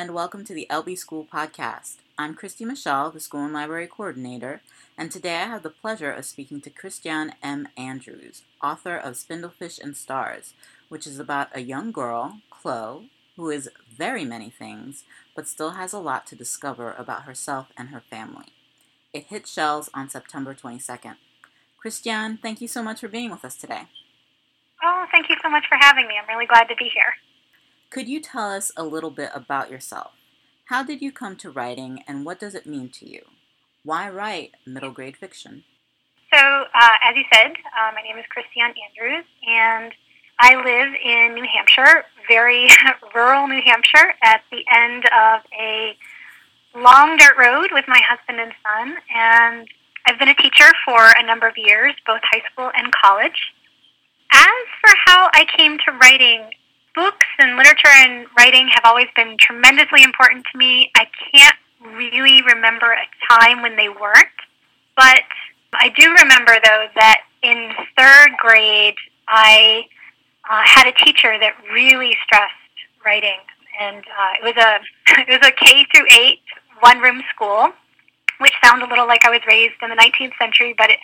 and welcome to the LB School Podcast. I'm Christy Michelle, the School and Library Coordinator, and today I have the pleasure of speaking to Christiane M. Andrews, author of Spindlefish and Stars, which is about a young girl, Chloe, who is very many things, but still has a lot to discover about herself and her family. It hit shelves on September 22nd. Christiane, thank you so much for being with us today. Oh, thank you so much for having me. I'm really glad to be here. Could you tell us a little bit about yourself? How did you come to writing and what does it mean to you? Why write middle grade fiction? So, uh, as you said, uh, my name is Christiane Andrews and I live in New Hampshire, very rural New Hampshire, at the end of a long dirt road with my husband and son. And I've been a teacher for a number of years, both high school and college. As for how I came to writing, books and literature and writing have always been tremendously important to me. I can't really remember a time when they weren't, but I do remember though that in third grade I uh, had a teacher that really stressed writing, and uh, it was a it was a K through eight one room school, which sounds a little like I was raised in the 19th century, but it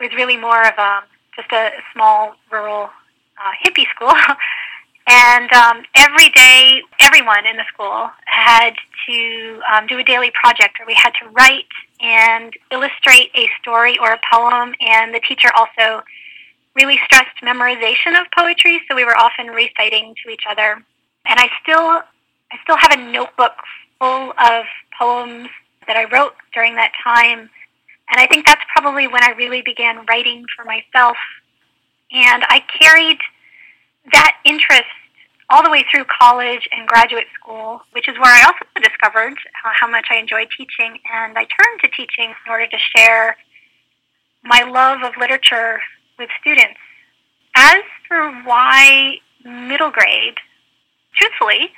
was really more of a just a small rural uh, hippie school. And um, every day, everyone in the school had to um, do a daily project where we had to write and illustrate a story or a poem. And the teacher also really stressed memorization of poetry, so we were often reciting to each other. And I still, I still have a notebook full of poems that I wrote during that time. And I think that's probably when I really began writing for myself. And I carried that interest all the way through college and graduate school, which is where I also discovered uh, how much I enjoyed teaching. And I turned to teaching in order to share my love of literature with students. As for why middle grade, truthfully,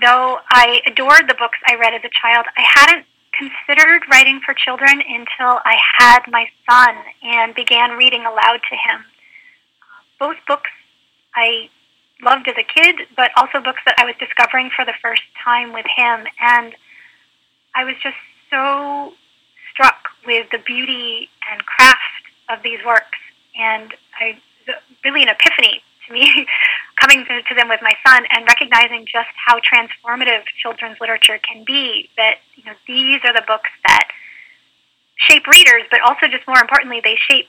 though I adored the books I read as a child, I hadn't considered writing for children until I had my son and began reading aloud to him. Both books I loved as a kid, but also books that I was discovering for the first time with him. And I was just so struck with the beauty and craft of these works. And I really an epiphany to me coming to, to them with my son and recognizing just how transformative children's literature can be. That you know these are the books that shape readers, but also just more importantly, they shape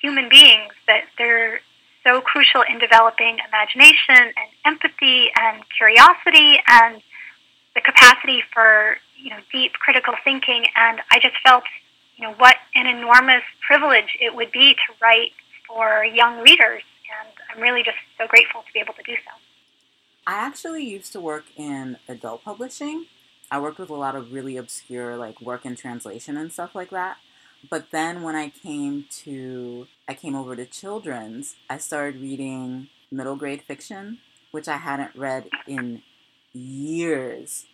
human beings. That they're so crucial in developing imagination and empathy and curiosity and the capacity for you know deep critical thinking and I just felt you know what an enormous privilege it would be to write for young readers and I'm really just so grateful to be able to do so. I actually used to work in adult publishing. I worked with a lot of really obscure like work in translation and stuff like that. But then when I came to I came over to children's, I started reading middle grade fiction, which I hadn't read in years.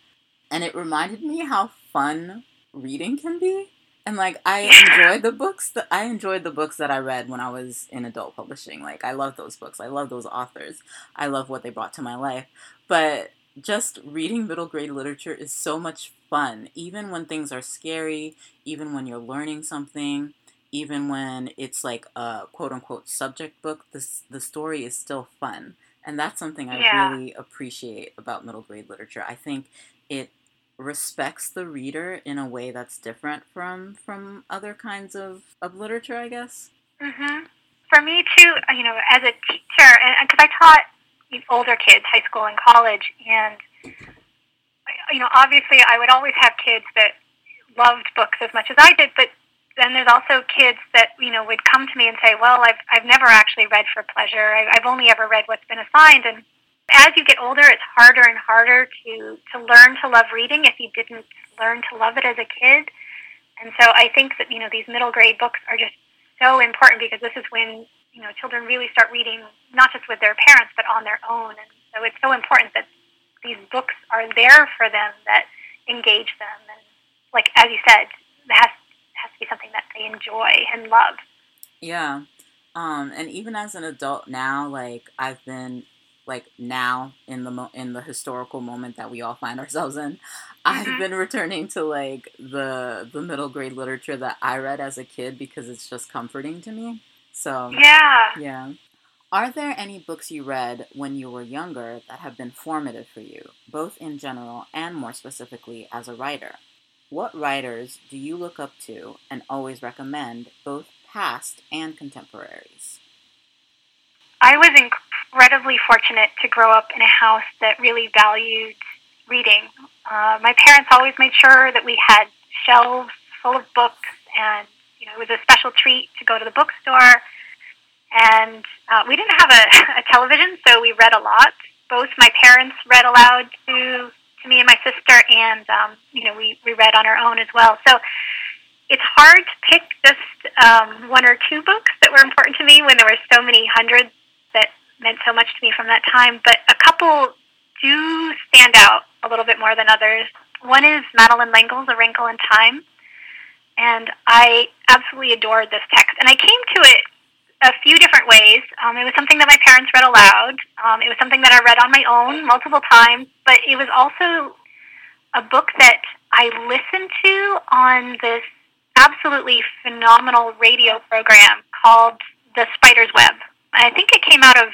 And it reminded me how fun reading can be. And like I enjoyed the books that I enjoyed the books that I read when I was in adult publishing. Like I love those books. I love those authors. I love what they brought to my life. But just reading middle grade literature is so much fun, even when things are scary, even when you're learning something, even when it's like a quote unquote subject book, this the story is still fun. And that's something I yeah. really appreciate about middle grade literature. I think it respects the reader in a way that's different from from other kinds of, of literature, I guess. Mhm. For me too, you know, as a teacher, and because I taught older kids, high school and college, and you know, obviously, I would always have kids that loved books as much as I did, but then there's also kids that you know would come to me and say, "Well, I've I've never actually read for pleasure. I've, I've only ever read what's been assigned." And as you get older, it's harder and harder to to learn to love reading if you didn't learn to love it as a kid. And so I think that you know these middle grade books are just so important because this is when you know children really start reading not just with their parents but on their own. And so it's so important that these books are there for them that engage them. And like as you said, it has has to be something that they enjoy and love. Yeah. Um, and even as an adult now, like I've been like now in the mo- in the historical moment that we all find ourselves in. I've Mhm. been returning to like the the middle grade literature that I read as a kid because it's just comforting to me. So Yeah. yeah. Are there any books you read when you were younger that have been formative for you, both in general and more specifically as a writer? What writers do you look up to and always recommend, both past and contemporaries? I was incredibly fortunate to grow up in a house that really valued reading. Uh, my parents always made sure that we had shelves full of books, and you know it was a special treat to go to the bookstore. And uh, we didn't have a, a television, so we read a lot. Both my parents read aloud to to me and my sister, and um, you know we we read on our own as well. So it's hard to pick just um, one or two books that were important to me when there were so many hundreds that meant so much to me from that time. But a couple do stand out a little bit more than others. One is Madeleine L'Engle's A Wrinkle in Time, and I absolutely adored this text. And I came to it a few different ways. Um, it was something that my parents read aloud. Um, it was something that I read on my own multiple times, but it was also a book that I listened to on this absolutely phenomenal radio program called The Spider's Web. I think it came out of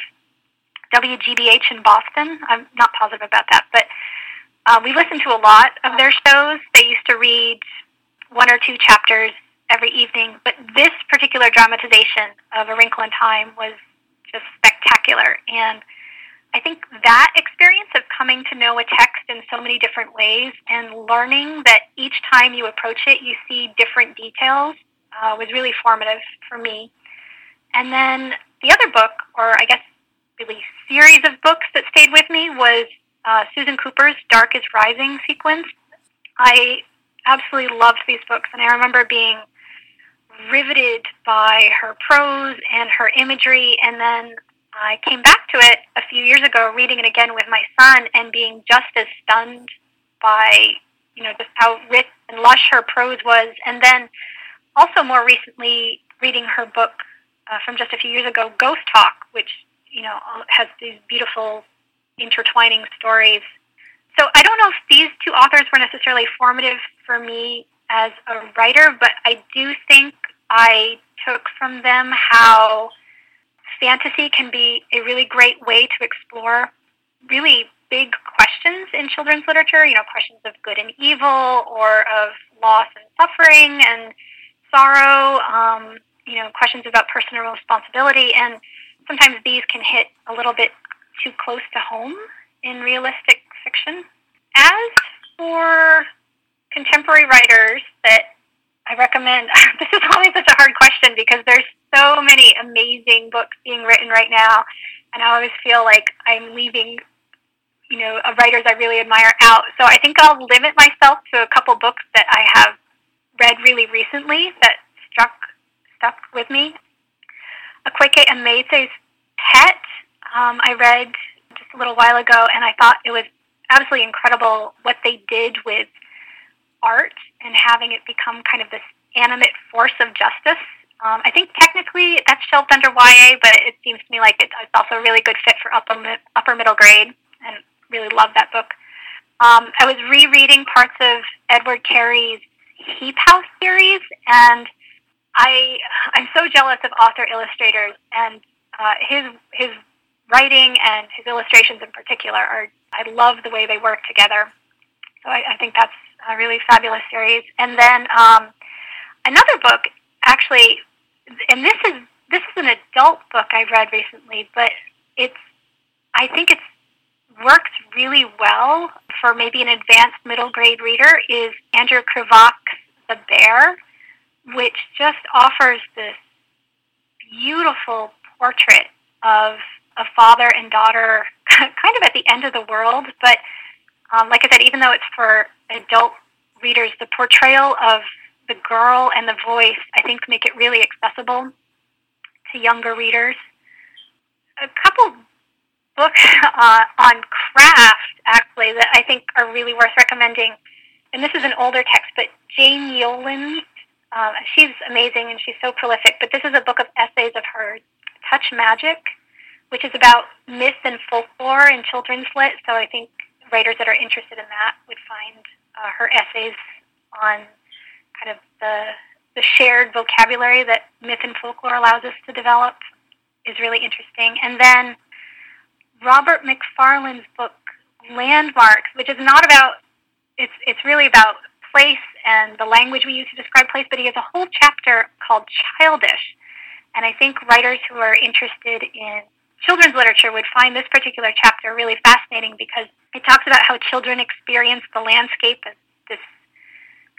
WGBH in Boston. I'm not positive about that, but uh, we listened to a lot of their shows. They used to read one or two chapters every evening, but this particular dramatization of A Wrinkle in Time was just spectacular. And I think that experience of coming to know a text in so many different ways and learning that each time you approach it, you see different details uh, was really formative for me. And then the other book, or I guess really series of books that stayed with me, was uh, Susan Cooper's Dark is Rising sequence. I absolutely loved these books, and I remember being riveted by her prose and her imagery, and then I came back to it a few years ago, reading it again with my son, and being just as stunned by you know just how rich and lush her prose was, and then also more recently reading her book uh, from just a few years ago, Ghost Hawk, which you know has these beautiful intertwining stories. So I don't know if these two authors were necessarily formative for me as a writer, but I do think I took from them how fantasy can be a really great way to explore really big questions in children's literature, you know, questions of good and evil or of loss and suffering and sorrow, um, you know, questions about personal responsibility. And sometimes these can hit a little bit too close to home in realistic fiction. As for contemporary writers that I recommend, this is always such a hard question because there's so many amazing books being written right now, and I always feel like I'm leaving, you know, writers I really admire out. So I think I'll limit myself to a couple books that I have read really recently that struck stuck with me. A Akwaeke Emezi's Pet, um, I read just a little while ago, and I thought it was absolutely incredible what they did with art and having it become kind of this animate force of justice. Um, I think technically that's shelved under YA, but it seems to me like it's also a really good fit for upper upper middle grade, and really love that book. Um, I was rereading parts of Edward Carey's Heap House series, and I I'm so jealous of author illustrators and uh, his his writing and his illustrations in particular are I love the way they work together. So I, I think that's a really fabulous series. And then um, another book, actually, and this is this is an adult book I read recently, but it's I think it's works really well for maybe an advanced middle grade reader is Andrew Krivak's The Bear, which just offers this beautiful portrait of a father and daughter kind of at the end of the world. But um, like I said, even though it's for adult readers, the portrayal of the girl and the voice, I think, make it really accessible to younger readers. A couple books uh, on craft, actually, that I think are really worth recommending. And this is an older text, but Jane Yolen, uh, she's amazing and she's so prolific. But this is a book of essays of hers, Touch Magic, which is about myth and folklore in children's lit, so I think writers that are interested in that would find uh, her essays on kind of the the shared vocabulary that myth and folklore allows us to develop is really interesting. And then Robert Macfarlane's book Landmarks, which is not about it's it's really about place and the language we use to describe place, but he has a whole chapter called Childish. And I think writers who are interested in children's literature would find this particular chapter really fascinating because it talks about how children experience the landscape as this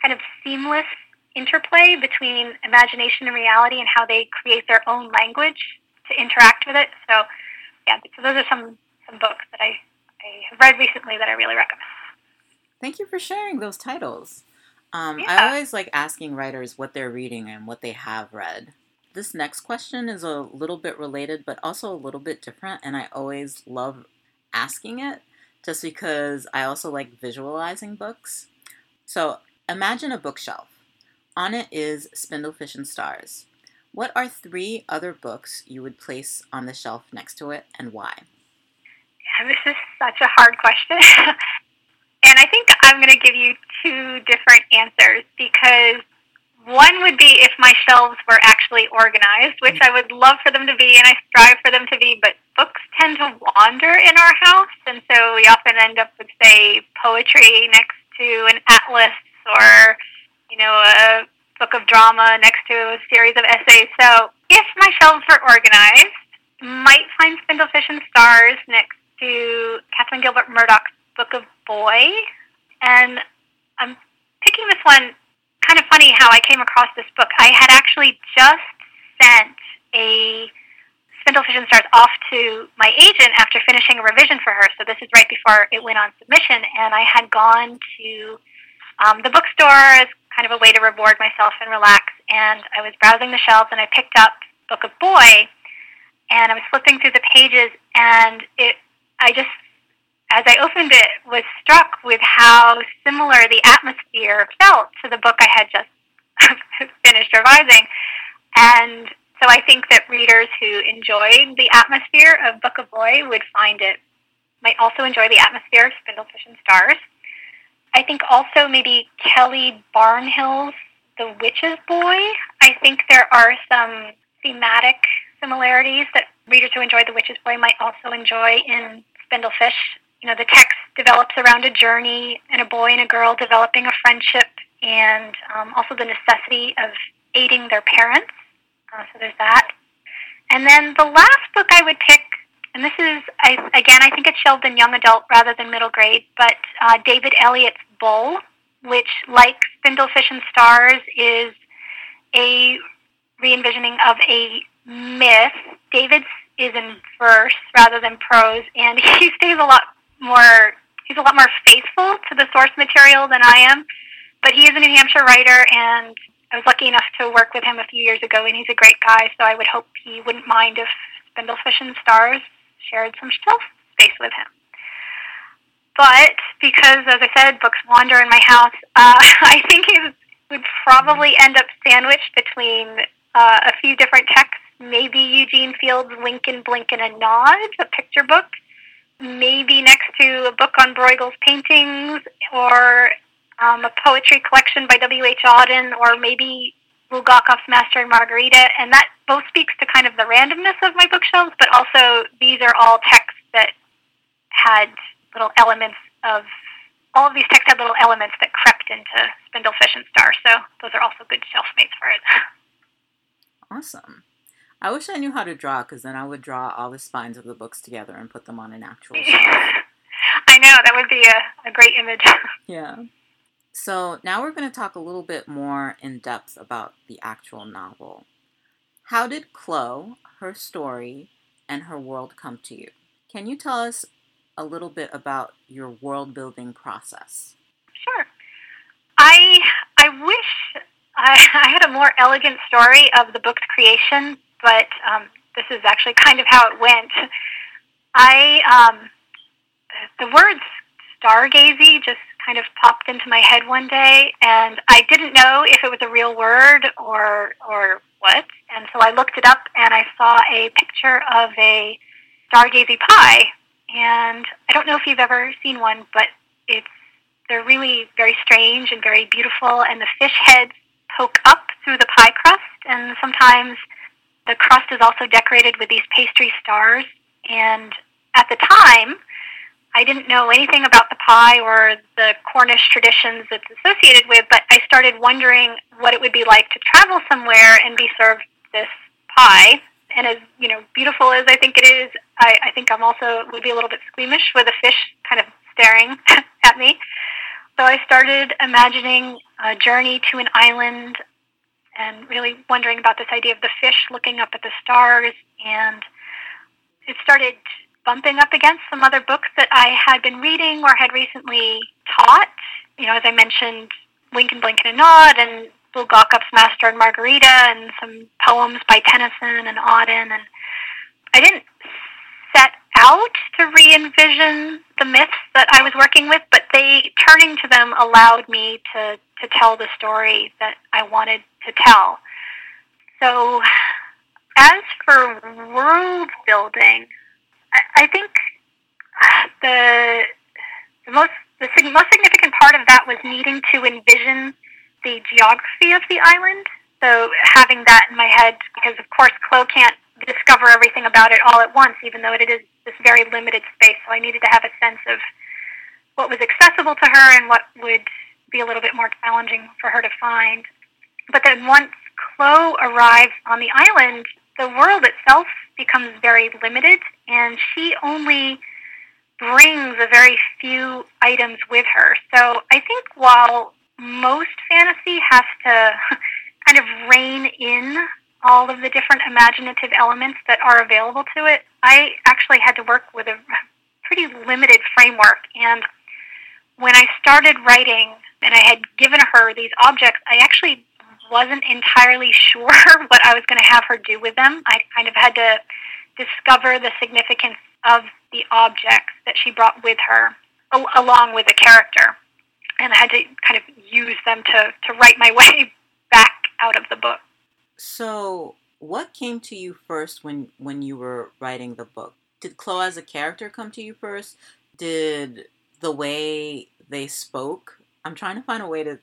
kind of seamless interplay between imagination and reality and how they create their own language to interact with it. So, yeah, so those are some, some books that I, I have read recently that I really recommend. Thank you for sharing those titles. Um, Yeah. I always like asking writers what they're reading and what they have read. This next question is a little bit related, but also a little bit different, and I always love asking it just because I also like visualizing books. So imagine a bookshelf. On it is Spindlefish and Stars. What are three other books you would place on the shelf next to it, and why? Yeah, this is such a hard question. and I think I'm going to give you two different answers because one would be if my shelves were actually organized, which I would love for them to be and I strive for them to be, but books tend to wander in our house, and so we often end up with, say, poetry next to an atlas or, you know, a book of drama next to a series of essays. So if my shelves were organized, might find Spindlefish and Stars next to Catherine Gilbert Murdock's Book of Boy. And I'm picking this one kind of funny how I came across this book. I had actually just sent a Spindlefish and Stars off to my agent after finishing a revision for her. So this is right before it went on submission. And I had gone to um, the bookstore as kind of a way to reward myself and relax. And I was browsing the shelves and I picked up Book of Boy and I was flipping through the pages and it I just as I opened it was struck with how similar the atmosphere felt to the book I had just finished revising. And so I think that readers who enjoyed the atmosphere of Book of Boy would find it might also enjoy the atmosphere of Spindlefish and Stars. I think also maybe Kelly Barnhill's The Witch's Boy. I think there are some thematic similarities that readers who enjoy The Witch's Boy might also enjoy in Spindlefish. You know, the text develops around a journey and a boy and a girl developing a friendship, and um, also the necessity of aiding their parents. Uh, so there's that. And then the last book I would pick, and this is, I, again, I think it's shelved in young adult rather than middle grade, but uh, David Elliott's Bull, which, like Spindlefish and Stars, is a re envisioning of a myth. David's is in verse rather than prose, and he stays a lot more. He's a lot more faithful to the source material than I am. But he is a New Hampshire writer, and I was lucky enough to work with him a few years ago, and he's a great guy. So I would hope he wouldn't mind if Spindlefish and Stars shared some shelf space with him. But because, as I said, books wander in my house, uh, I think he would probably end up sandwiched between uh, a few different texts maybe Eugene Field's Lincoln, Blink, and a Nod, a picture book, maybe next to a book on Bruegel's paintings, or um, a poetry collection by W.H. Auden, or maybe Bulgakov's Master and Margarita, and that both speaks to kind of the randomness of my bookshelves, but also these are all texts that had little elements of all of these texts had little elements that crept into Spindlefish and Star, so those are also good shelf mates for it. Awesome. I wish I knew how to draw because then I would draw all the spines of the books together and put them on an actual. I know that would be a, a great image. Yeah. So now we're going to talk a little bit more in depth about the actual novel. How did Chloe, her story, and her world come to you? Can you tell us a little bit about your world building process? Sure. I I wish I, I had a more elegant story of the book's creation, but um, this is actually kind of how it went. I um, the words stargazy just kind of popped into my head one day, and I didn't know if it was a real word or or what. And so I looked it up, and I saw a picture of a stargazy pie. And I don't know if you've ever seen one, but it's they're really very strange and very beautiful. And the fish heads poke up through the pie crust, and sometimes the crust is also decorated with these pastry stars. And at the time, I didn't know anything about the pie or the Cornish traditions it's associated with, but I started wondering what it would be like to travel somewhere and be served this pie. And as you know, beautiful as I think it is, I, I think I'm also would be a little bit squeamish with a fish kind of staring at me. So I started imagining a journey to an island and really wondering about this idea of the fish looking up at the stars. And it started bumping up against some other books that I had been reading or had recently taught. You know, as I mentioned, Wink and Blink and a Nod and Bulgakov's Master and Margarita and some poems by Tennyson and Auden. And I didn't set out to re-envision the myths that I was working with, but they turning to them allowed me to, to tell the story that I wanted to tell. So as for world building, I, think uh, the the most the most significant part of that was needing to envision the geography of the island. So having that in my head, because of course Chloe can't discover everything about it all at once, even though it is this very limited space. So I needed to have a sense of what was accessible to her and what would be a little bit more challenging for her to find. But then once Chloe arrives on the island, the world itself becomes very limited, and she only brings a very few items with her. So I think while most fantasy has to kind of rein in all of the different imaginative elements that are available to it, I actually had to work with a pretty limited framework. And when I started writing and I had given her these objects, I actually wasn't entirely sure what I was going to have her do with them. I kind of had to discover the significance of the objects that she brought with her, al- along with the character. And I had to kind of use them to, to write my way back out of the book. So, what came to you first when, when you were writing the book? Did Chloe as a character come to you first? Did the way they spoke? I'm trying to find a way to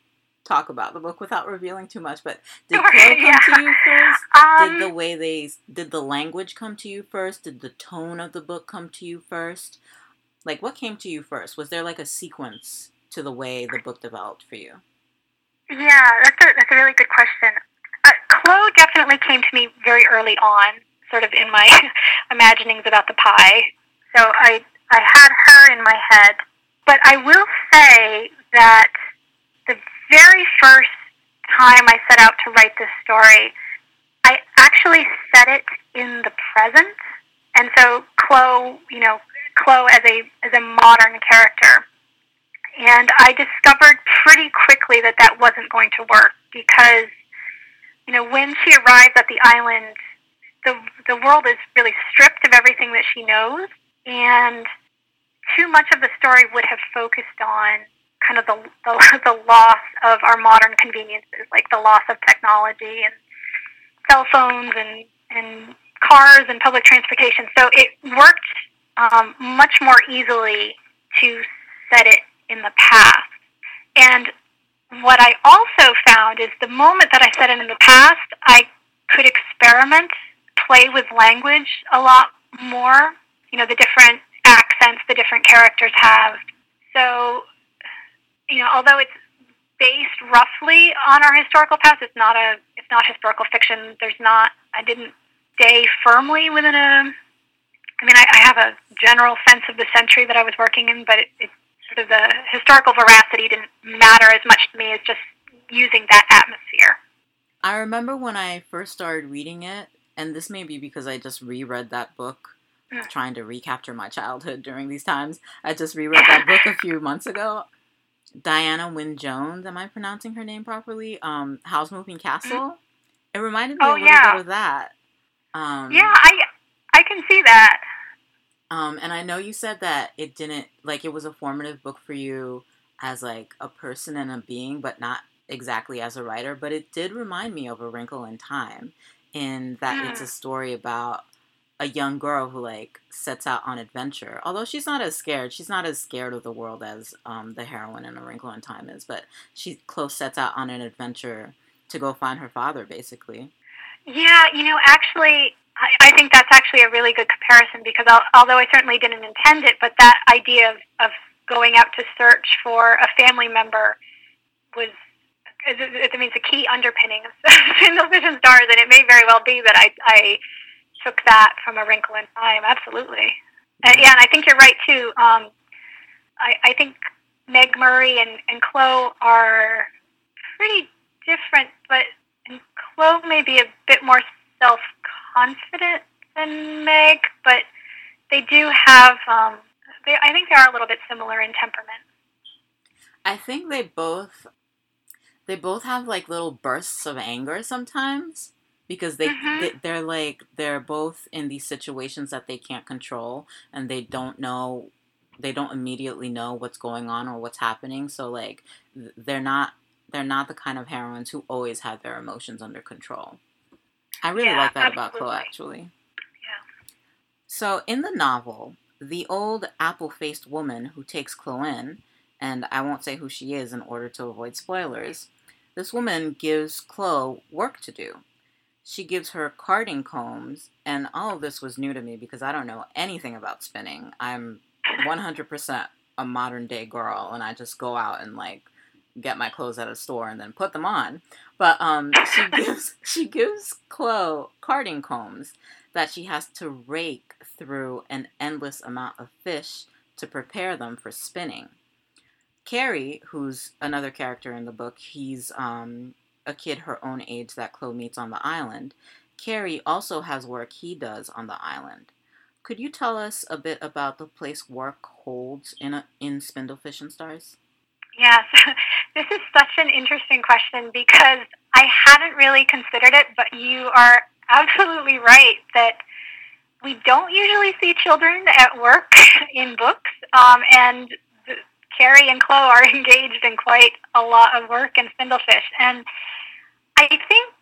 talk about the book without revealing too much. But did Chloe come yeah. to you first? Um, did the way they did the language come to you first? Did the tone of the book come to you first? Like what came to you first? Was there like a sequence to the way the book developed for you? Yeah, that's a that's a really good question. Uh, Chloe definitely came to me very early on, sort of in my imaginings about the pie. So I I had her in my head, but I will say that very first time I set out to write this story, I actually set it in the present. And so Chloe, you know, Chloe as a as a modern character. And I discovered pretty quickly that that wasn't going to work because, you know, when she arrives at the island, the the world is really stripped of everything that she knows, and too much of the story would have focused on kind of the, the, the loss of our modern conveniences, like the loss of technology and cell phones and, and cars and public transportation. So it worked um, much more easily to set it in the past. And what I also found is the moment that I set it in the past, I could experiment, play with language a lot more. You know, the different accents the different characters have. So you know, although it's based roughly on our historical past, it's not a it's not historical fiction. There's not I didn't stay firmly within a. I mean, I, I have a general sense of the century that I was working in, but it, it sort of the historical veracity didn't matter as much to me as just using that atmosphere. I remember when I first started reading it, and this may be because I just reread that book, mm. trying to recapture my childhood during these times. I just reread that book a few months ago. Diana Wynne Jones. Am I pronouncing her name properly? Um, Howl's Moving Castle. Mm-hmm. It reminded me oh, a little yeah. bit of that. Um, yeah, I I can see that. Um, and I know you said that it didn't like it was a formative book for you as like a person and a being, but not exactly as a writer. But it did remind me of A Wrinkle in Time, in that mm. it's a story about a young girl who like sets out on adventure. Although she's not as scared, she's not as scared of the world as um, the heroine in A Wrinkle in Time is. But she close sets out on an adventure to go find her father, basically. Yeah, you know, actually, I, I think that's actually a really good comparison because I'll, although I certainly didn't intend it, but that idea of, of going out to search for a family member was I mean, it's a key underpinning of Spindlefish and Stars, and it may very well be that I, I took that from A Wrinkle in Time. Absolutely. And, yeah, and I think you're right, too. Um, I, I think Meg Murray and, and Chloe are pretty different, but Chloe may be a bit more self confident than Meg, but they do have. Um, they, I think they are a little bit similar in temperament. I think they both they both have like little bursts of anger sometimes because they, mm-hmm. they they're like they're both in these situations that they can't control and they don't know they don't immediately know what's going on or what's happening so like they're not they're not the kind of heroines who always have their emotions under control i really yeah, like that absolutely. about chloe actually yeah so in the novel the old apple-faced woman who takes chloe in and i won't say who she is in order to avoid spoilers this woman gives chloe work to do she gives her carding combs, and all of this was new to me because I don't know anything about spinning. I'm 100% a modern day girl, and I just go out and like get my clothes at a store and then put them on. But um, she gives she gives Chloe carding combs that she has to rake through an endless amount of fish to prepare them for spinning. Carrie, who's another character in the book, he's um, a kid her own age that Chloe meets on the island, Carrie also has work he does on the island. Could you tell us a bit about the place work holds in a, in Spindlefish and Stars? Yes, this is such an interesting question because I hadn't really considered it, but you are absolutely right that we don't usually see children at work in books, um, and Carrie and Chloe are engaged in quite a lot of work in Spindlefish. And I think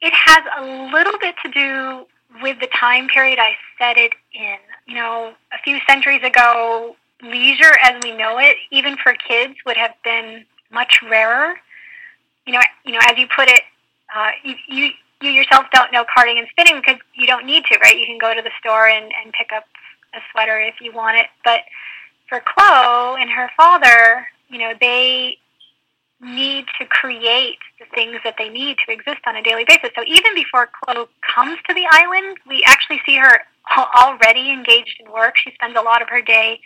it has a little bit to do with the time period I set it in. You know, a few centuries ago, leisure as we know it, even for kids, would have been much rarer. You know, you know, as you put it, uh, you, you you yourself don't know carding and spinning because you don't need to, right? You can go to the store and, and pick up a sweater if you want it. But for Chloe and her father, you know, they need to create the things that they need to exist on a daily basis. So even before Chloe comes to the island, we actually see her already engaged in work. She spends a lot of her day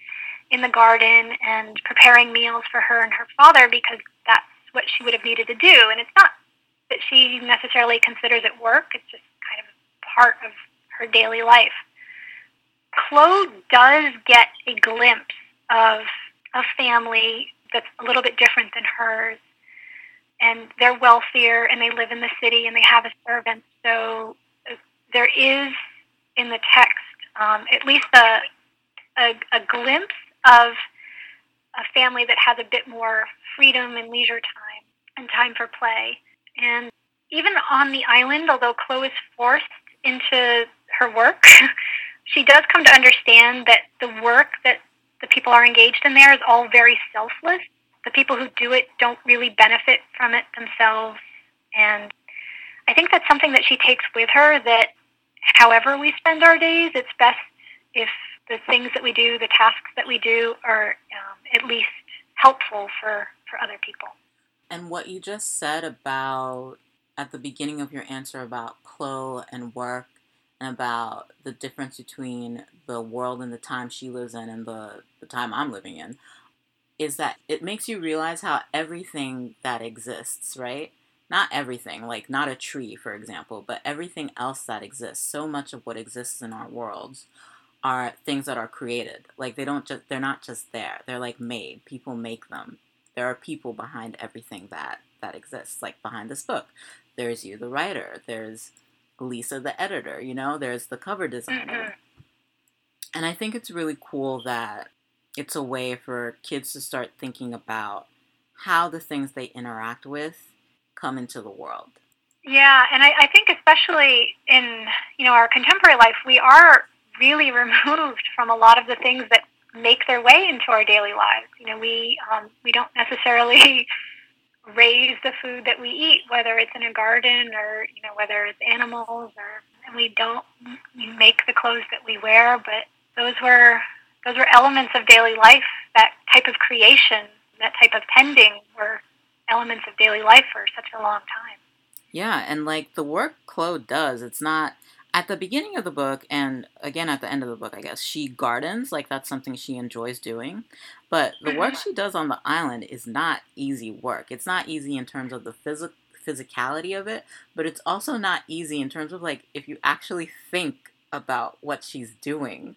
in the garden and preparing meals for her and her father because that's what she would have needed to do. And it's not that she necessarily considers it work, it's just kind of part of her daily life. Chloe does get a glimpse of a family that's a little bit different than hers. And they're wealthier and they live in the city and they have a servant. So uh, there is in the text um, at least a, a, a glimpse of a family that has a bit more freedom and leisure time and time for play. And even on the island, although Chloe is forced into her work, she does come to understand that the work that the people are engaged in there is all very selfless. The people who do it don't really benefit from it themselves. And I think that's something that she takes with her that however we spend our days, it's best if the things that we do, the tasks that we do, are um, at least helpful for, for other people. And what you just said about at the beginning of your answer about Chloe and work and about the difference between the world and the time she lives in and the, the time I'm living in is that it makes you realize how everything that exists, right? Not everything, like not a tree, for example, but everything else that exists, so much of what exists in our worlds are things that are created. Like they don't just they're not just there. They're like made. People make them. There are people behind everything that that exists. Like behind this book, there's you the writer. There's Lisa the editor, you know, there's the cover designer. Mm-hmm. And I think it's really cool that it's a way for kids to start thinking about how the things they interact with come into the world. Yeah, and I, I think especially in you know our contemporary life, we are really removed from a lot of the things that make their way into our daily lives. You know, we um, we don't necessarily raise the food that we eat, whether it's in a garden or you know whether it's animals, or and we don't make the clothes that we wear. But those were those were elements of daily life. That type of creation, that type of tending, were elements of daily life for such a long time. Yeah, and like the work Chloe does, it's not at the beginning of the book and again at the end of the book i guess she gardens like that's something she enjoys doing but the work mm-hmm. she does on the island is not easy work it's not easy in terms of the physical physicality of it but it's also not easy in terms of like if you actually think about what she's doing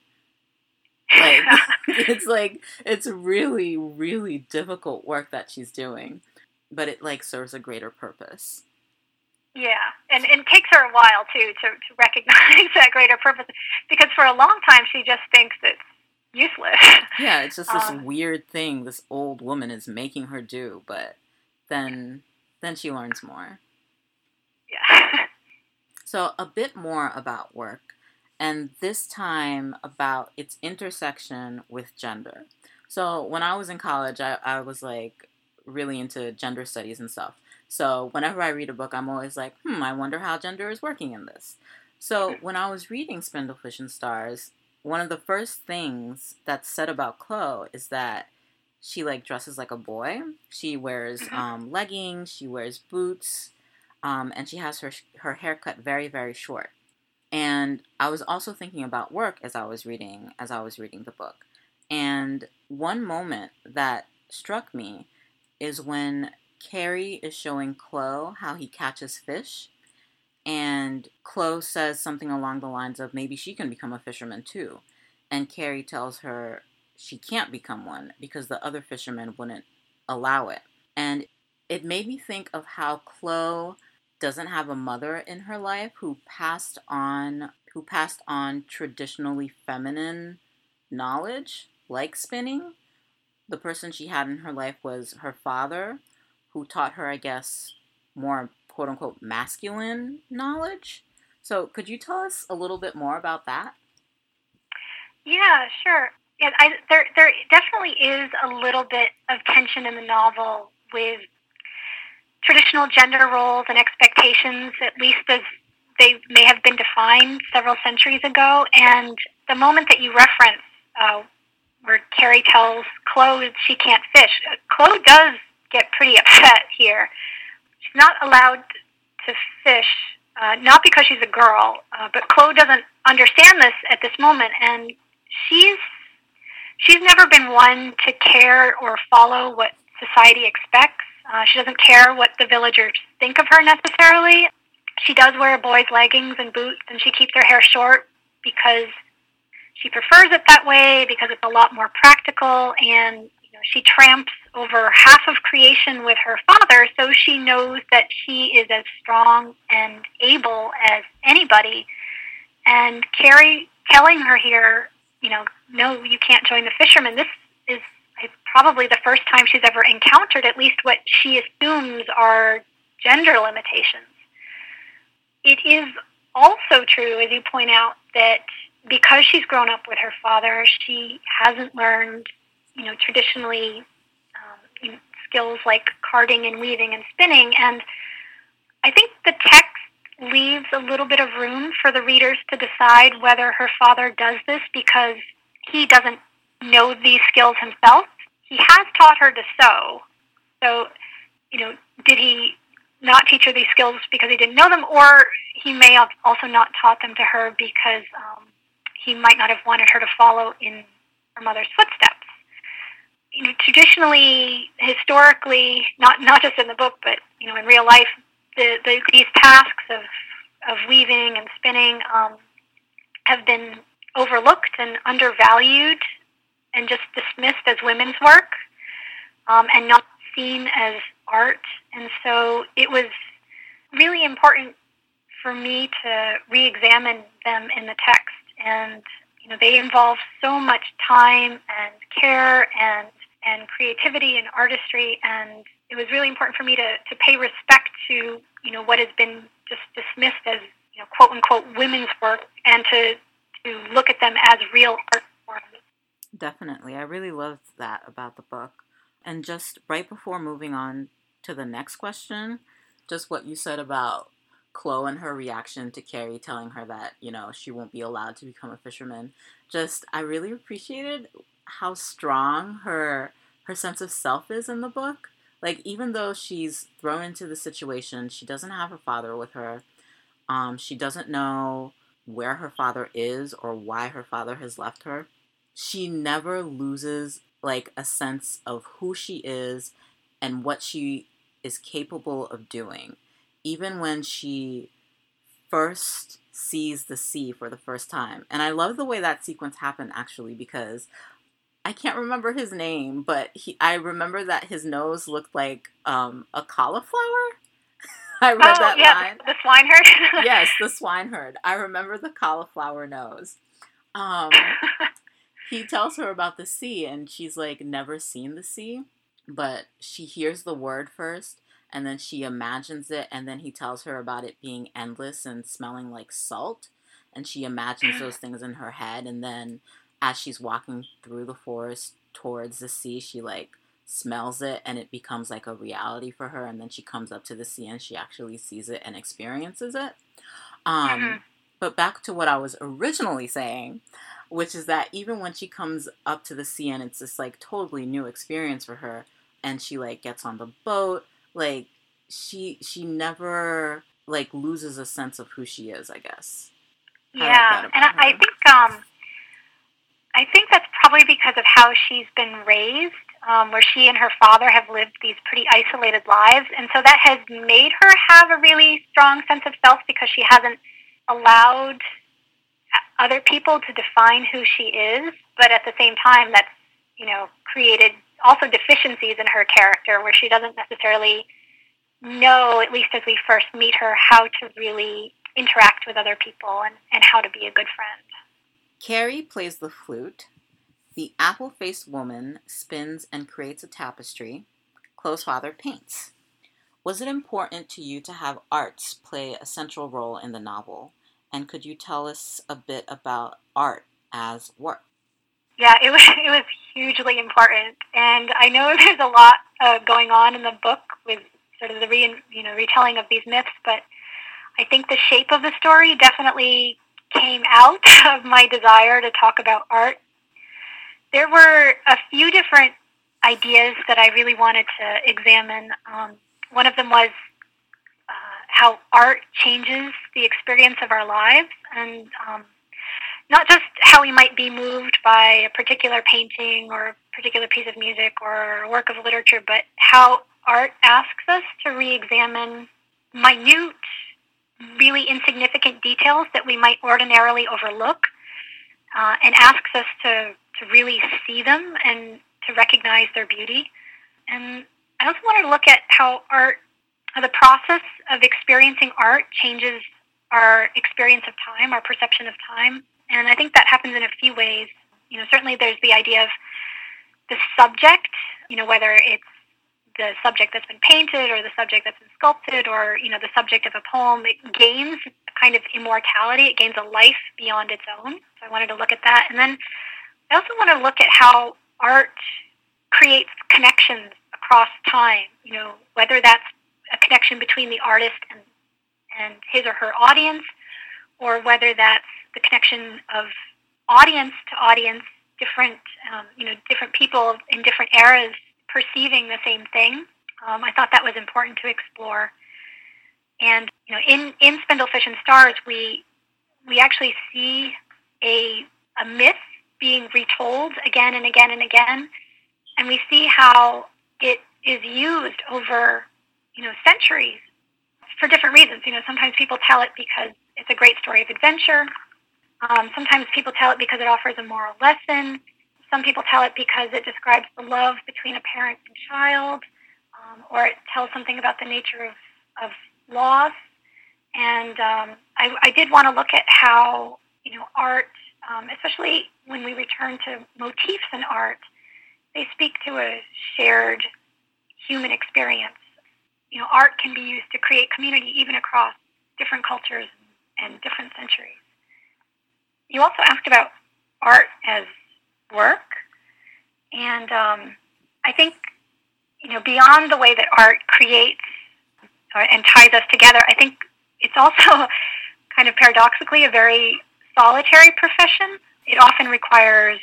like it's like it's really really difficult work that she's doing but it like serves a greater purpose yeah, and, and it takes her a while too to, to recognize that greater purpose because for a long time she just thinks it's useless. Yeah, it's just this um, weird thing this old woman is making her do, but then then she learns more. Yeah. so a bit more about work, and this time about its intersection with gender. So when I was in college, I, I was like really into gender studies and stuff. So whenever I read a book, I'm always like, hmm, I wonder how gender is working in this. So when I was reading Spindlefish and Stars, one of the first things that's said about Chloe is that she like dresses like a boy. She wears mm-hmm. um, leggings, she wears boots, um, and she has her her hair cut very very short. And I was also thinking about work as I was reading as I was reading the book. And one moment that struck me is when Carrie is showing Chloe how he catches fish. And Chloe says something along the lines of maybe she can become a fisherman too. And Carrie tells her she can't become one because the other fishermen wouldn't allow it. And it made me think of how Chloe doesn't have a mother in her life who passed on who passed on traditionally feminine knowledge like spinning. The person she had in her life was her father, who taught her, I guess, more quote unquote masculine knowledge. So, could you tell us a little bit more about that? Yeah, sure. Yeah, I, there, there definitely is a little bit of tension in the novel with traditional gender roles and expectations, at least as they may have been defined several centuries ago. And the moment that you reference, uh, where Carrie tells Chloe she can't fish, Chloe does get pretty upset here. She's not allowed to fish, uh, not because she's a girl, uh, but Chloe doesn't understand this at this moment, and she's she's never been one to care or follow what society expects. Uh, she doesn't care what the villagers think of her necessarily. She does wear boys' leggings and boots, and she keeps her hair short because she prefers it that way because it's a lot more practical and you know, she tramps over half of creation with her father, so she knows that she is as strong and able as anybody. And Carrie telling her here, you know, no, you can't join the fishermen. This is probably the first time she's ever encountered at least what she assumes are gender limitations. It is also true, as you point out, that because she's grown up with her father, she hasn't learned you know, traditionally um, you know, skills like carding and weaving and spinning. And I think the text leaves a little bit of room for the readers to decide whether her father does this because he doesn't know these skills himself. He has taught her to sew. So, you know, did he not teach her these skills because he didn't know them, or he may have also not taught them to her because um, he might not have wanted her to follow in her mother's footsteps you know, traditionally, historically, not not just in the book, but you know, in real life, the, the these tasks of of weaving and spinning um, have been overlooked and undervalued, and just dismissed as women's work, um, and not seen as art. And so, it was really important for me to re-examine them in the text and you know they involve so much time and care and and creativity and artistry and it was really important for me to, to pay respect to you know what has been just dismissed as you know quote unquote women's work, and to to look at them as real art forms. Definitely, I really loved that about the book. And just right before moving on to the next question, just what you said about Chloe and her reaction to Carrie telling her that, you know, she won't be allowed to become a fisherman. Just I really appreciated how strong her her sense of self is in the book. Like even though she's thrown into the situation, she doesn't have her father with her. Um, she doesn't know where her father is or why her father has left her. She never loses like a sense of who she is and what she is capable of doing. Even when she first sees the sea for the first time. And I love the way that sequence happened actually because I can't remember his name, but he I remember that his nose looked like um, a cauliflower. I read oh, that yeah, line. The, the swineherd. yes, the swineherd. I remember the cauliflower nose. Um, he tells her about the sea, and she's like never seen the sea, but she hears the word first, and then she imagines it, and then he tells her about it being endless and smelling like salt, and she imagines those things in her head, and then as she's walking through the forest towards the sea, she like smells it and it becomes like a reality for her and then she comes up to the sea and she actually sees it and experiences it. Um, Mhm. But back to what I was originally saying, which is that even when she comes up to the sea and it's this like totally new experience for her and she like gets on the boat, like she she never like loses a sense of who she is, I guess. I like yeah, and I think um, I think that's probably because of how she's been raised, um, where she and her father have lived these pretty isolated lives, and so that has made her have a really strong sense of self because she hasn't allowed other people to define who she is, but at the same time, that's you know created also deficiencies in her character where she doesn't necessarily know, at least as we first meet her, how to really interact with other people and, and how to be a good friend. Carrie plays the flute. The apple faced woman spins and creates a tapestry. Chloe's father paints. Was it important to you to have arts play a central role in the novel? And could you tell us a bit about art as work? Yeah, it was it was hugely important, and I know there's a lot uh, going on in the book with sort of the re, you know retelling of these myths, but I think the shape of the story definitely came out of my desire to talk about art. There were a few different ideas that I really wanted to examine. Um, one of them was how art changes the experience of our lives, and um, not just how we might be moved by a particular painting or a particular piece of music or a work of literature, but how art asks us to re examine minute, really insignificant details that we might ordinarily overlook uh, and asks us to, to really see them and to recognize their beauty. And I also wanted to look at how art, the process of experiencing art changes our experience of time, our perception of time. And I think that happens in a few ways. You know, certainly there's the idea of the subject, you know, whether it's the subject that's been painted or the subject that's been sculpted or, you know, the subject of a poem. It gains kind of immortality. It gains a life beyond its own. So I wanted to look at that. And then I also want to look at how art creates connections across time, you know, whether that's a connection between the artist and, and his or her audience, or whether that's the connection of audience to audience, different, um, you know, different people in different eras perceiving the same thing. Um, I thought that was important to explore. And you know, in in Spindlefish and Stars, we we actually see a a myth being retold again and again and again, and we see how it is used over you know centuries for different reasons. You know, sometimes people tell it because it's a great story of adventure. Um, sometimes people tell it because it offers a moral lesson. Some people tell it because it describes the love between a parent and child, um, or it tells something about the nature of, of loss. And um, I, I did want to look at how, you know, art, um, especially when we return to motifs in art, they speak to a shared human experience. You know, art can be used to create community even across different cultures and different centuries. You also asked about art as work, and um, I think you know beyond the way that art creates or, and ties us together, I think it's also kind of paradoxically a very solitary profession. It often requires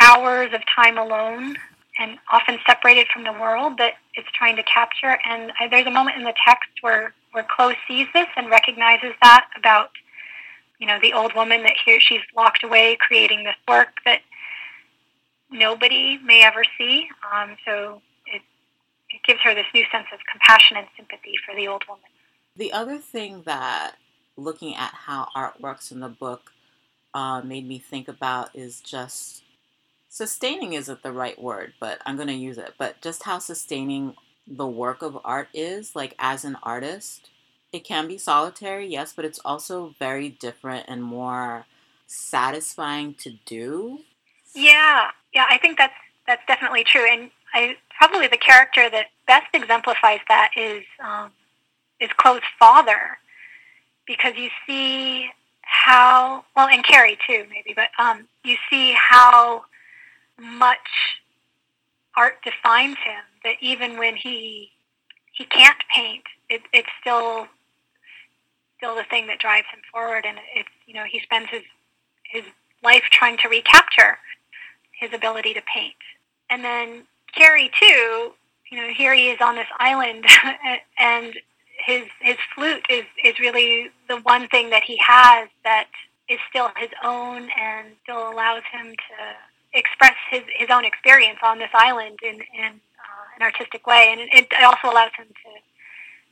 hours of time alone and often separated from the world that it's trying to capture. And I, there's a moment in the text where, where Chloe sees this and recognizes that about, you know, the old woman that here she's locked away creating this work that nobody may ever see. Um, so it, it gives her this new sense of compassion and sympathy for the old woman. The other thing that looking at how art works in the book uh, made me think about is just sustaining isn't the right word, but I'm going to use it. But just how sustaining the work of art is, like as an artist, it can be solitary, yes, but it's also very different and more satisfying to do. Yeah, yeah, I think that's that's definitely true, and I probably the character that best exemplifies that is um, is Chloe's father, because you see how well, and Carrie too, maybe, but um, you see how much art defines him that even when he he can't paint, it, it's still still the thing that drives him forward, and it's you know he spends his his life trying to recapture his ability to paint, and then Carrie too. You know, here he is on this island, and his his flute is is really the one thing that he has that is still his own and still allows him to express his, his own experience on this island in, in uh, an artistic way. And it, it, also allows him to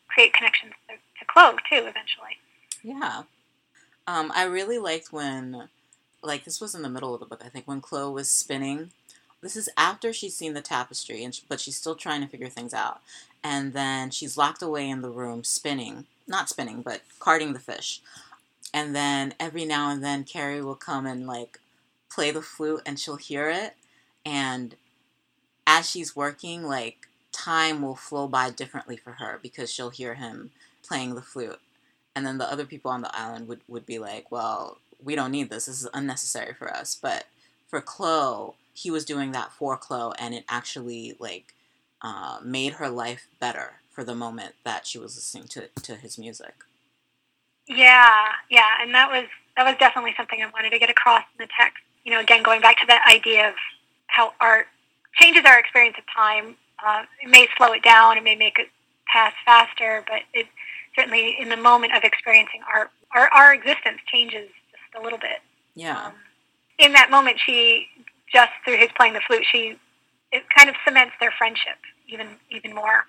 create connections to, to Chloe, too, eventually. Yeah. Um, I really liked when, like, this was in the middle of the book, I think, when Chloe was spinning. This is after she's seen the tapestry, and she, but she's still trying to figure things out. And then she's locked away in the room spinning, not spinning, but carting the fish. And then every now and then Carrie will come and like play the flute and she'll hear it and as she's working like time will flow by differently for her because she'll hear him playing the flute. And then the other people on the island would, would be like well we don't need this. This is unnecessary for us. But for chloe he was doing that for chloe and it actually like uh, made her life better for the moment that she was listening to, to his music. Yeah yeah and that was that was definitely something i wanted to get across in the text you know, again, going back to that idea of how art changes our experience of time. Uh, it may slow it down, it may make it pass faster, but it certainly, in the moment of experiencing art, our, our existence changes just a little bit. Yeah. Um, in that moment, she just through his playing the flute, she it kind of cements their friendship even even more.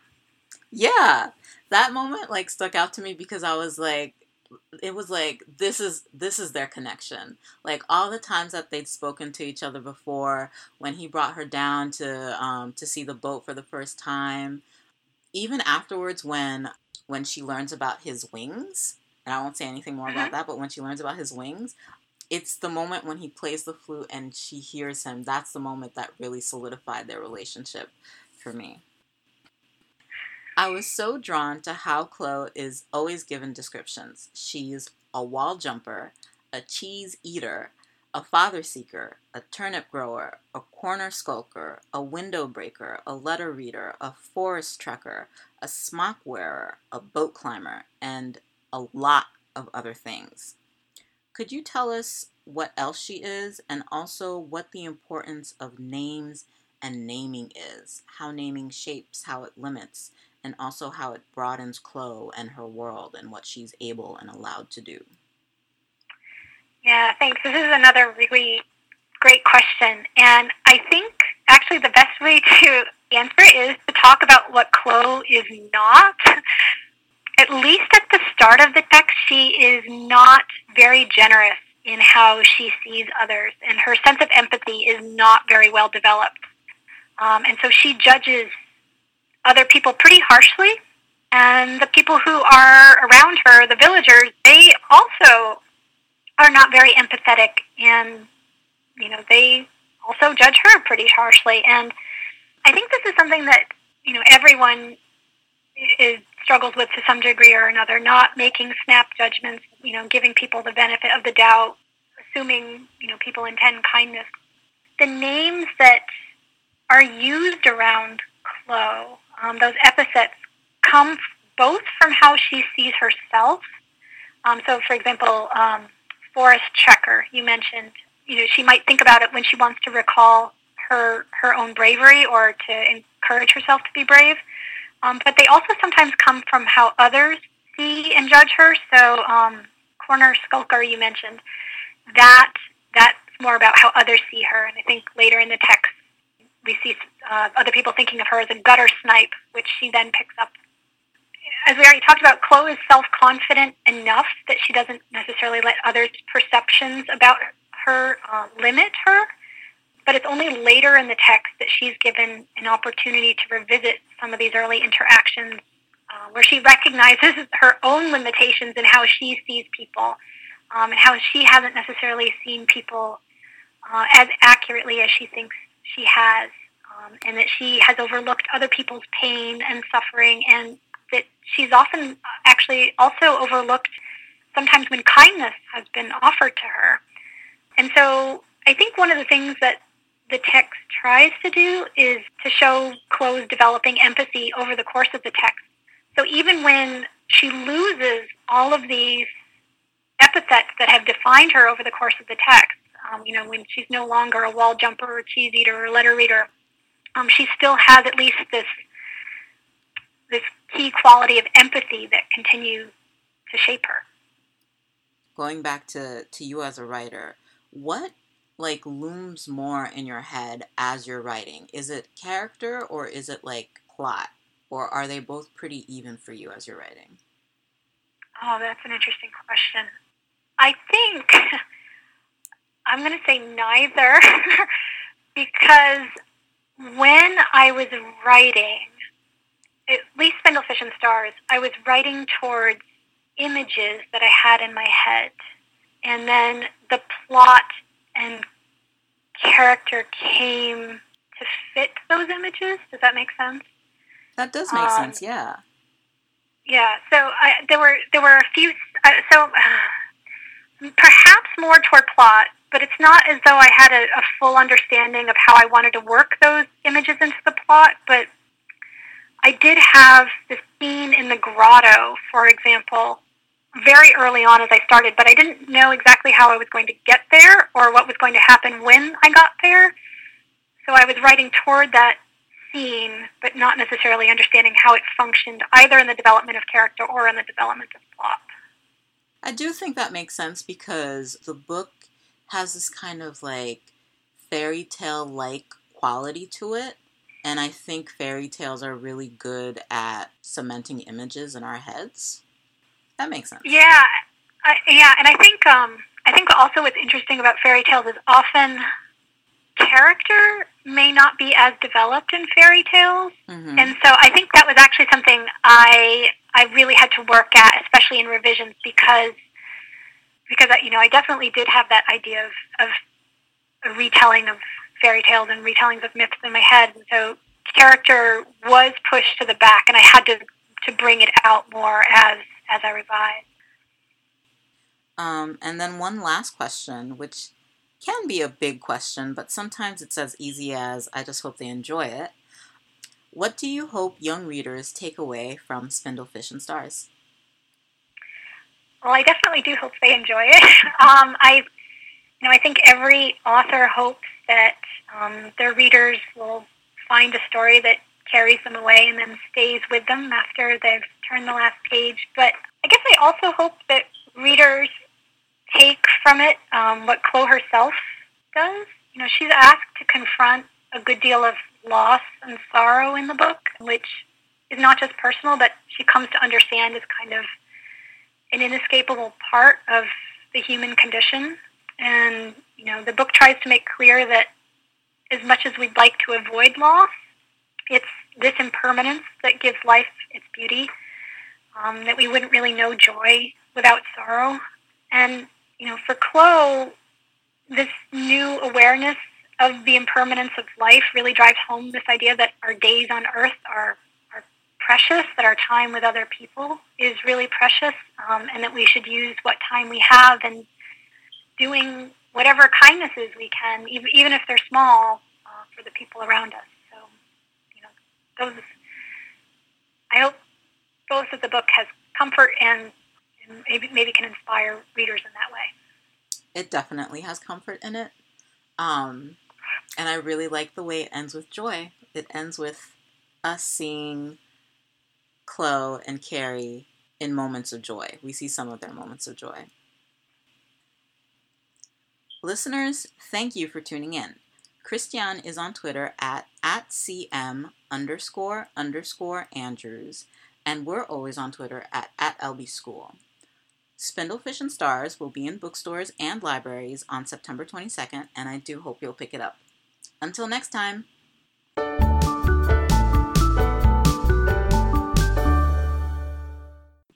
Yeah, that moment like stuck out to me because I was like, it was like this is this is their connection like all the times that they'd spoken to each other before when he brought her down to um, to see the boat for the first time even afterwards when when she learns about his wings and i won't say anything more about mm-hmm. that but when she learns about his wings it's the moment when he plays the flute and she hears him that's the moment that really solidified their relationship for me I was so drawn to how Chloe is always given descriptions. She's a wall jumper, a cheese eater, a father seeker, a turnip grower, a corner skulker, a window breaker, a letter reader, a forest trekker, a smock wearer, a boat climber, and a lot of other things. Could you tell us what else she is and also what the importance of names and naming is? How naming shapes how it limits and also how it broadens Chloe and her world and what she's able and allowed to do. Yeah, thanks. This is another really great question. And I think actually the best way to answer is to talk about what Chloe is not. At least at the start of the text, she is not very generous in how she sees others, and her sense of empathy is not very well developed. Um, and so she judges other people pretty harshly. And the people who are around her, the villagers, they also are not very empathetic and, you know, they also judge her pretty harshly. And I think this is something that, you know, everyone is struggles with to some degree or another, not making snap judgments, you know, giving people the benefit of the doubt, assuming, you know, people intend kindness. The names that are used around Chloe, um, those epithets, come both from how she sees herself. Um, so, for example, um, forest checker, you mentioned, you know, she might think about it when she wants to recall her her own bravery or to encourage herself to be brave. Um, but they also sometimes come from how others see and judge her. So, um, corner skulker, you mentioned that that's more about how others see her, and I think later in the text we see uh, other people thinking of her as a gutter snipe, which she then picks up. As we already talked about, Chloe is self-confident enough that she doesn't necessarily let others' perceptions about her uh, limit her. But it's only later in the text that she's given an opportunity to revisit some of these early interactions uh, where she recognizes her own limitations and how she sees people um, and how she hasn't necessarily seen people uh, as accurately as she thinks she has, um, and that she has overlooked other people's pain and suffering, and that she's often actually also overlooked sometimes when kindness has been offered to her. And so I think one of the things that the text tries to do is to show Chloe's developing empathy over the course of the text. So even when she loses all of these epithets that have defined her over the course of the text, um, you know, when she's no longer a wall jumper or cheese eater or letter reader, um, she still has at least this this key quality of empathy that continue to shape her. Going back to, to you as a writer, what like looms more in your head as you're writing? Is it character or is it like plot? Or are they both pretty even for you as you're writing? Oh, that's an interesting question. I think I'm going to say neither because when I was writing, at least Spindlefish and Stars, I was writing towards images that I had in my head. And then the plot and character came to fit those images. Does that make sense? That does make um, sense. Yeah. Yeah. So I, there were there were a few. Uh, so uh, perhaps more toward plot, but it's not as though I had a, a full understanding of how I wanted to work those images into the plot. But I did have the scene in the grotto, for example, very early on as I started, but I didn't know exactly how I was going to get there or what was going to happen when I got there. So I was writing toward that scene, but not necessarily understanding how it functioned either in the development of character or in the development of plot. I do think that makes sense because the book has this kind of like fairy tale like quality to it. And I think fairy tales are really good at cementing images in our heads. That makes sense. Yeah, I, yeah, and I think um, I think also what's interesting about fairy tales is often character may not be as developed in fairy tales, mm-hmm. and so I think that was actually something I I really had to work at, especially in revisions, because because you know I definitely did have that idea of of a retelling of fairy tales and retellings of myths in my head, and so character was pushed to the back, and I had to to bring it out more as as I revise. Um, and then one last question, which can be a big question, but sometimes it's as easy as I just hope they enjoy it. What do you hope young readers take away from Spindlefish and Stars? Well, I definitely do hope they enjoy it. um, I, you know, I think every author hopes that um, their readers will find a story that carries them away and then stays with them after they've turned the last page. But I guess I also hope that readers take from it um, what Chloe herself does. You know, she's asked to confront a good deal of loss and sorrow in the book, which is not just personal, but she comes to understand as kind of an inescapable part of the human condition. And, you know, the book tries to make clear that as much as we'd like to avoid loss, it's this impermanence that gives life its beauty, um, that we wouldn't really know joy without sorrow. And, you know, for Chloe, this new awareness of the impermanence of life really drives home this idea that our days on earth are, precious, that our time with other people is really precious, um, and that we should use what time we have and doing whatever kindnesses we can, even if they're small, uh, for the people around us. So, you know, those. I hope both that the book has comfort and, and maybe maybe can inspire readers in that way. It definitely has comfort in it, um, and I really like the way it ends with joy. It ends with us seeing Chloe and Carrie in moments of joy. We see some of their moments of joy. Listeners, thank you for tuning in. Christian is on Twitter at, at CM underscore underscore Andrews, and we're always on Twitter at, at LB School. Spindlefish and Stars will be in bookstores and libraries on September 22nd, and I do hope you'll pick it up. Until next time.